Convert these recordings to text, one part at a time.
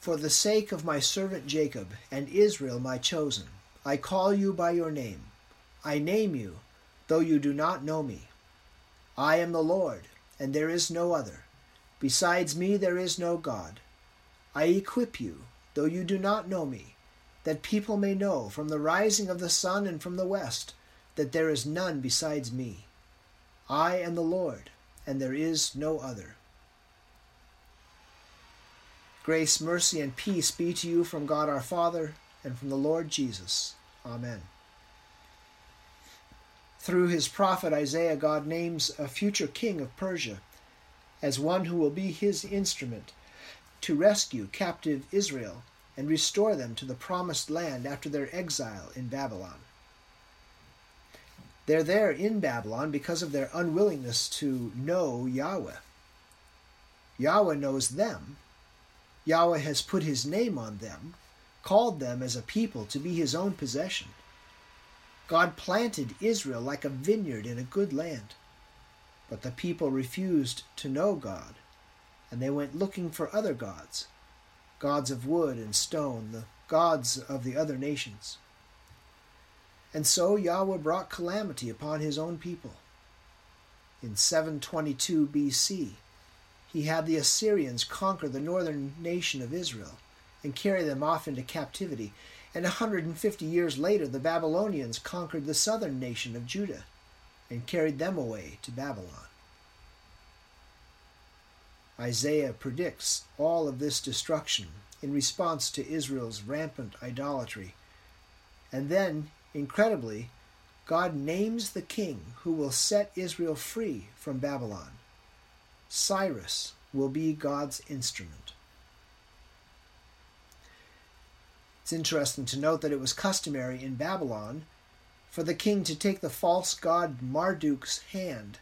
For the sake of my servant Jacob and Israel my chosen, I call you by your name. I name you, though you do not know me. I am the Lord, and there is no other. Besides me there is no God. I equip you, though you do not know me, that people may know from the rising of the sun and from the west that there is none besides me. I am the Lord, and there is no other. Grace, mercy, and peace be to you from God our Father and from the Lord Jesus. Amen. Through his prophet Isaiah, God names a future king of Persia as one who will be his instrument to rescue captive Israel and restore them to the promised land after their exile in Babylon. They're there in Babylon because of their unwillingness to know Yahweh. Yahweh knows them. Yahweh has put his name on them, called them as a people to be his own possession. God planted Israel like a vineyard in a good land. But the people refused to know God, and they went looking for other gods gods of wood and stone, the gods of the other nations. And so Yahweh brought calamity upon his own people. In 722 BC, he had the Assyrians conquer the northern nation of Israel and carry them off into captivity. And 150 years later, the Babylonians conquered the southern nation of Judah and carried them away to Babylon. Isaiah predicts all of this destruction in response to Israel's rampant idolatry. And then, incredibly, God names the king who will set Israel free from Babylon. Cyrus will be God's instrument. It's interesting to note that it was customary in Babylon for the king to take the false god Marduk's hand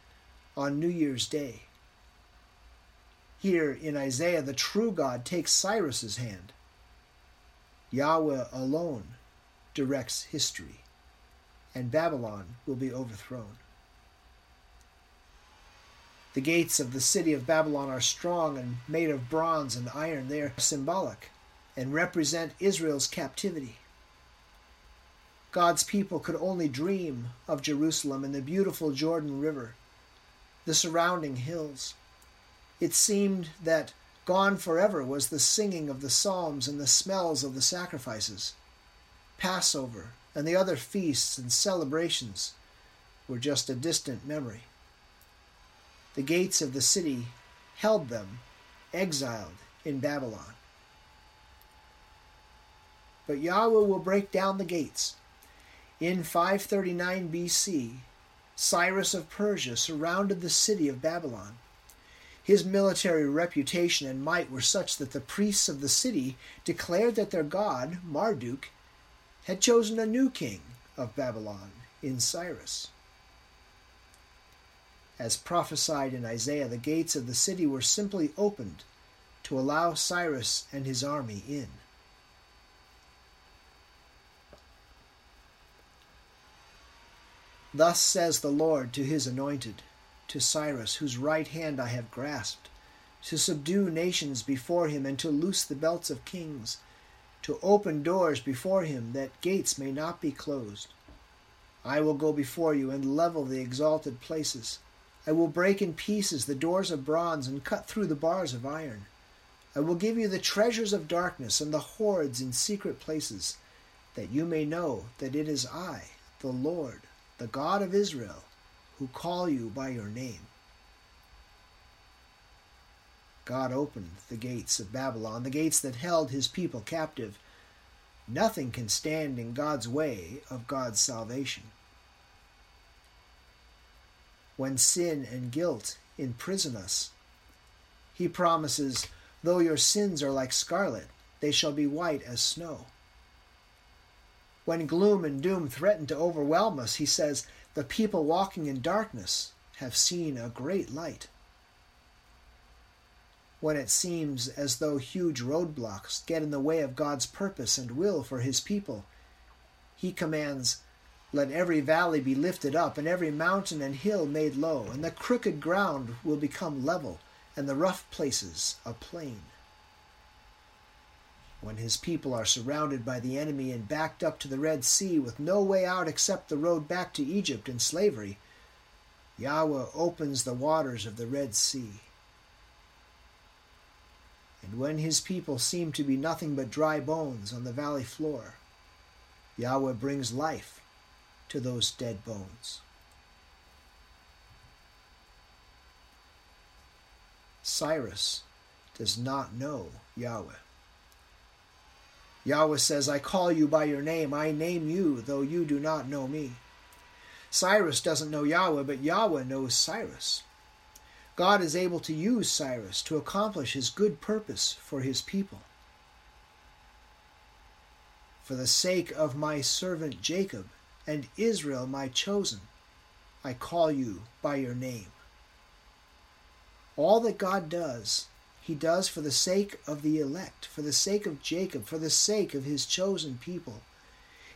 on New Year's Day. Here in Isaiah, the true God takes Cyrus's hand. Yahweh alone directs history, and Babylon will be overthrown. The gates of the city of Babylon are strong and made of bronze and iron. They are symbolic and represent Israel's captivity. God's people could only dream of Jerusalem and the beautiful Jordan River, the surrounding hills. It seemed that gone forever was the singing of the psalms and the smells of the sacrifices. Passover and the other feasts and celebrations were just a distant memory. The gates of the city held them, exiled in Babylon. But Yahweh will break down the gates in 539 BC, Cyrus of Persia surrounded the city of Babylon. His military reputation and might were such that the priests of the city declared that their god, Marduk, had chosen a new king of Babylon in Cyrus. As prophesied in Isaiah, the gates of the city were simply opened to allow Cyrus and his army in. Thus says the Lord to his anointed, to Cyrus, whose right hand I have grasped, to subdue nations before him, and to loose the belts of kings, to open doors before him, that gates may not be closed. I will go before you and level the exalted places. I will break in pieces the doors of bronze and cut through the bars of iron. I will give you the treasures of darkness and the hoards in secret places, that you may know that it is I, the Lord, the God of Israel, who call you by your name. God opened the gates of Babylon, the gates that held his people captive. Nothing can stand in God's way of God's salvation. When sin and guilt imprison us, he promises, Though your sins are like scarlet, they shall be white as snow. When gloom and doom threaten to overwhelm us, he says, The people walking in darkness have seen a great light. When it seems as though huge roadblocks get in the way of God's purpose and will for his people, he commands, Let every valley be lifted up, and every mountain and hill made low, and the crooked ground will become level, and the rough places a plain. When his people are surrounded by the enemy and backed up to the Red Sea with no way out except the road back to Egypt in slavery, Yahweh opens the waters of the Red Sea. And when his people seem to be nothing but dry bones on the valley floor, Yahweh brings life to those dead bones. Cyrus does not know Yahweh. Yahweh says, I call you by your name, I name you, though you do not know me. Cyrus doesn't know Yahweh, but Yahweh knows Cyrus. God is able to use Cyrus to accomplish his good purpose for his people. For the sake of my servant Jacob and Israel, my chosen, I call you by your name. All that God does, he does for the sake of the elect, for the sake of Jacob, for the sake of his chosen people.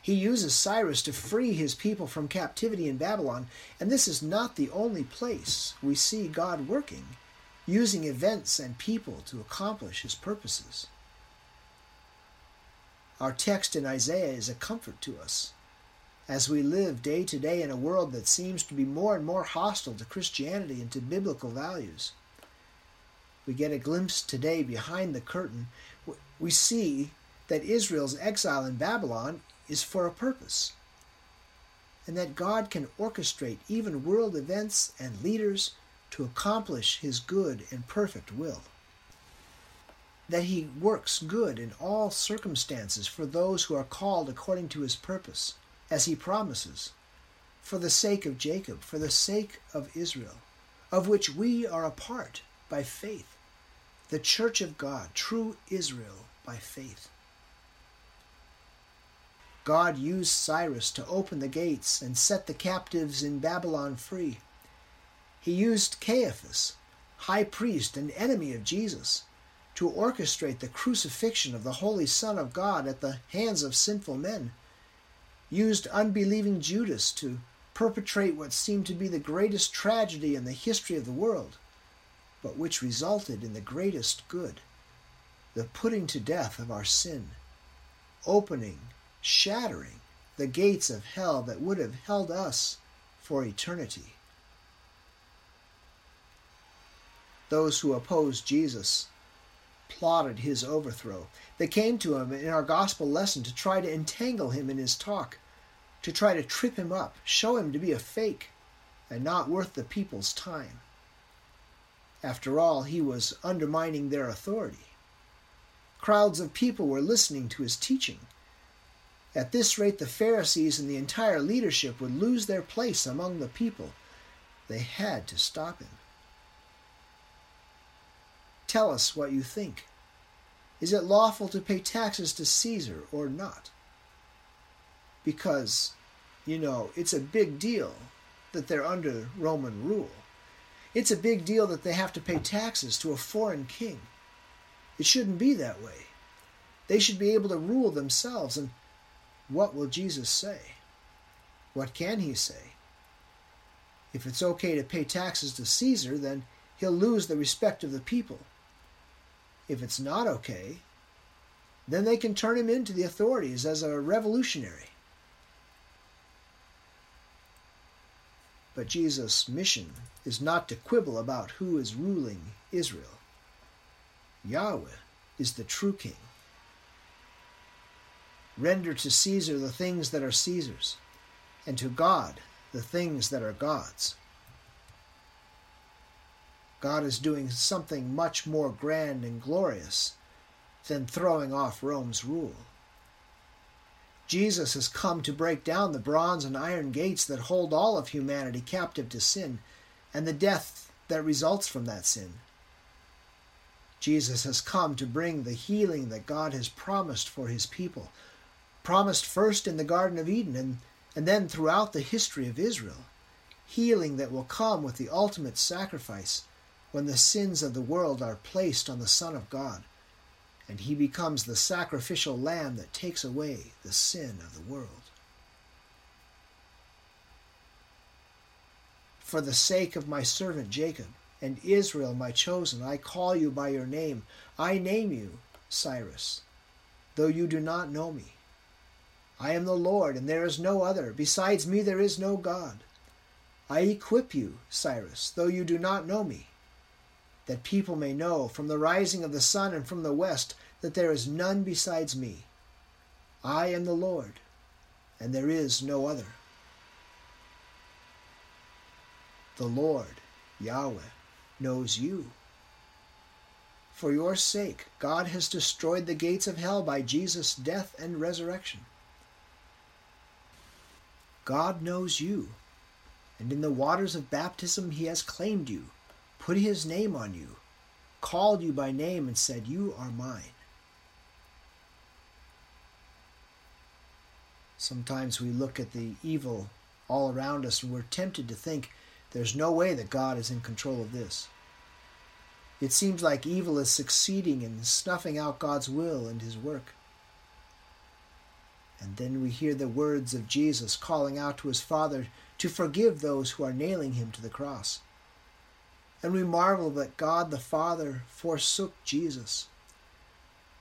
He uses Cyrus to free his people from captivity in Babylon, and this is not the only place we see God working, using events and people to accomplish his purposes. Our text in Isaiah is a comfort to us as we live day to day in a world that seems to be more and more hostile to Christianity and to biblical values. We get a glimpse today behind the curtain. We see that Israel's exile in Babylon is for a purpose, and that God can orchestrate even world events and leaders to accomplish his good and perfect will. That he works good in all circumstances for those who are called according to his purpose, as he promises, for the sake of Jacob, for the sake of Israel, of which we are a part by faith, the church of God, true Israel by faith. God used Cyrus to open the gates and set the captives in Babylon free. He used Caiaphas, high priest and enemy of Jesus, to orchestrate the crucifixion of the Holy Son of God at the hands of sinful men, used unbelieving Judas to perpetrate what seemed to be the greatest tragedy in the history of the world, but which resulted in the greatest good the putting to death of our sin, opening shattering the gates of hell that would have held us for eternity. Those who opposed Jesus plotted his overthrow. They came to him in our gospel lesson to try to entangle him in his talk, to try to trip him up, show him to be a fake and not worth the people's time. After all, he was undermining their authority. Crowds of people were listening to his teaching at this rate, the Pharisees and the entire leadership would lose their place among the people. They had to stop him. Tell us what you think. Is it lawful to pay taxes to Caesar or not? Because, you know, it's a big deal that they're under Roman rule. It's a big deal that they have to pay taxes to a foreign king. It shouldn't be that way. They should be able to rule themselves and what will Jesus say? What can he say? If it's okay to pay taxes to Caesar, then he'll lose the respect of the people. If it's not okay, then they can turn him into the authorities as a revolutionary. But Jesus' mission is not to quibble about who is ruling Israel. Yahweh is the true king. Render to Caesar the things that are Caesar's, and to God the things that are God's. God is doing something much more grand and glorious than throwing off Rome's rule. Jesus has come to break down the bronze and iron gates that hold all of humanity captive to sin and the death that results from that sin. Jesus has come to bring the healing that God has promised for his people promised first in the Garden of Eden and, and then throughout the history of Israel. Healing that will come with the ultimate sacrifice when the sins of the world are placed on the Son of God, and he becomes the sacrificial lamb that takes away the sin of the world. For the sake of my servant Jacob and Israel, my chosen, I call you by your name. I name you Cyrus. though you do not know me. I am the Lord, and there is no other. Besides me, there is no God. I equip you, Cyrus, though you do not know me, that people may know from the rising of the sun and from the west that there is none besides me. I am the Lord, and there is no other. The Lord, Yahweh, knows you. For your sake, God has destroyed the gates of hell by Jesus' death and resurrection. God knows you, and in the waters of baptism he has claimed you, put his name on you, called you by name, and said, You are mine. Sometimes we look at the evil all around us and we're tempted to think there's no way that God is in control of this. It seems like evil is succeeding in snuffing out God's will and his work. And then we hear the words of Jesus calling out to his Father to forgive those who are nailing him to the cross. And we marvel that God the Father forsook Jesus,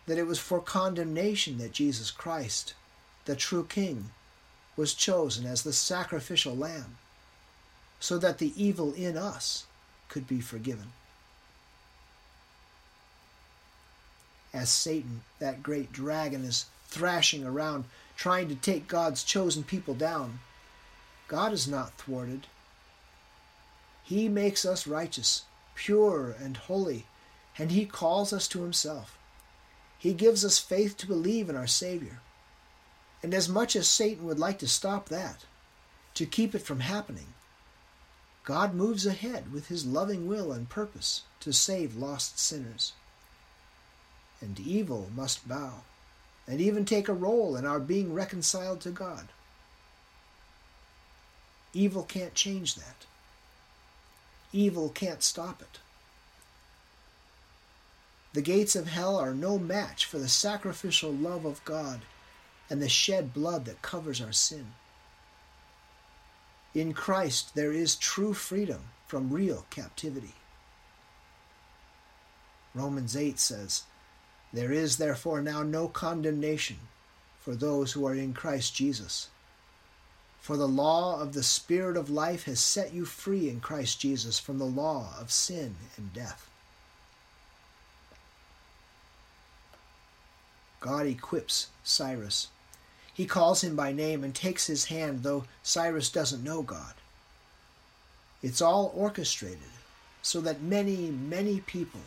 that it was for condemnation that Jesus Christ, the true King, was chosen as the sacrificial lamb, so that the evil in us could be forgiven. As Satan, that great dragon, is thrashing around, trying to take God's chosen people down. God is not thwarted. He makes us righteous, pure, and holy, and He calls us to Himself. He gives us faith to believe in our Savior. And as much as Satan would like to stop that, to keep it from happening, God moves ahead with His loving will and purpose to save lost sinners. And evil must bow and even take a role in our being reconciled to God. Evil can't change that. Evil can't stop it. The gates of hell are no match for the sacrificial love of God and the shed blood that covers our sin. In Christ there is true freedom from real captivity. Romans 8 says, there is therefore now no condemnation for those who are in Christ Jesus. For the law of the Spirit of life has set you free in Christ Jesus from the law of sin and death. God equips Cyrus. He calls him by name and takes his hand, though Cyrus doesn't know God. It's all orchestrated so that many, many people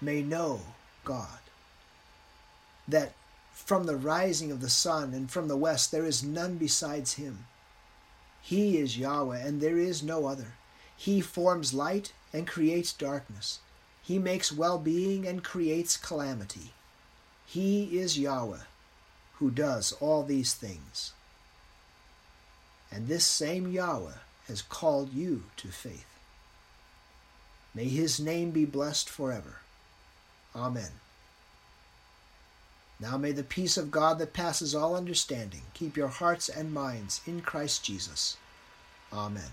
may know God that from the rising of the sun and from the west there is none besides him. He is Yahweh, and there is no other. He forms light and creates darkness. He makes well being and creates calamity. He is Yahweh, who does all these things. And this same Yahweh has called you to faith. May his name be blessed forever. Amen. Now may the peace of God that passes all understanding keep your hearts and minds in Christ Jesus. Amen.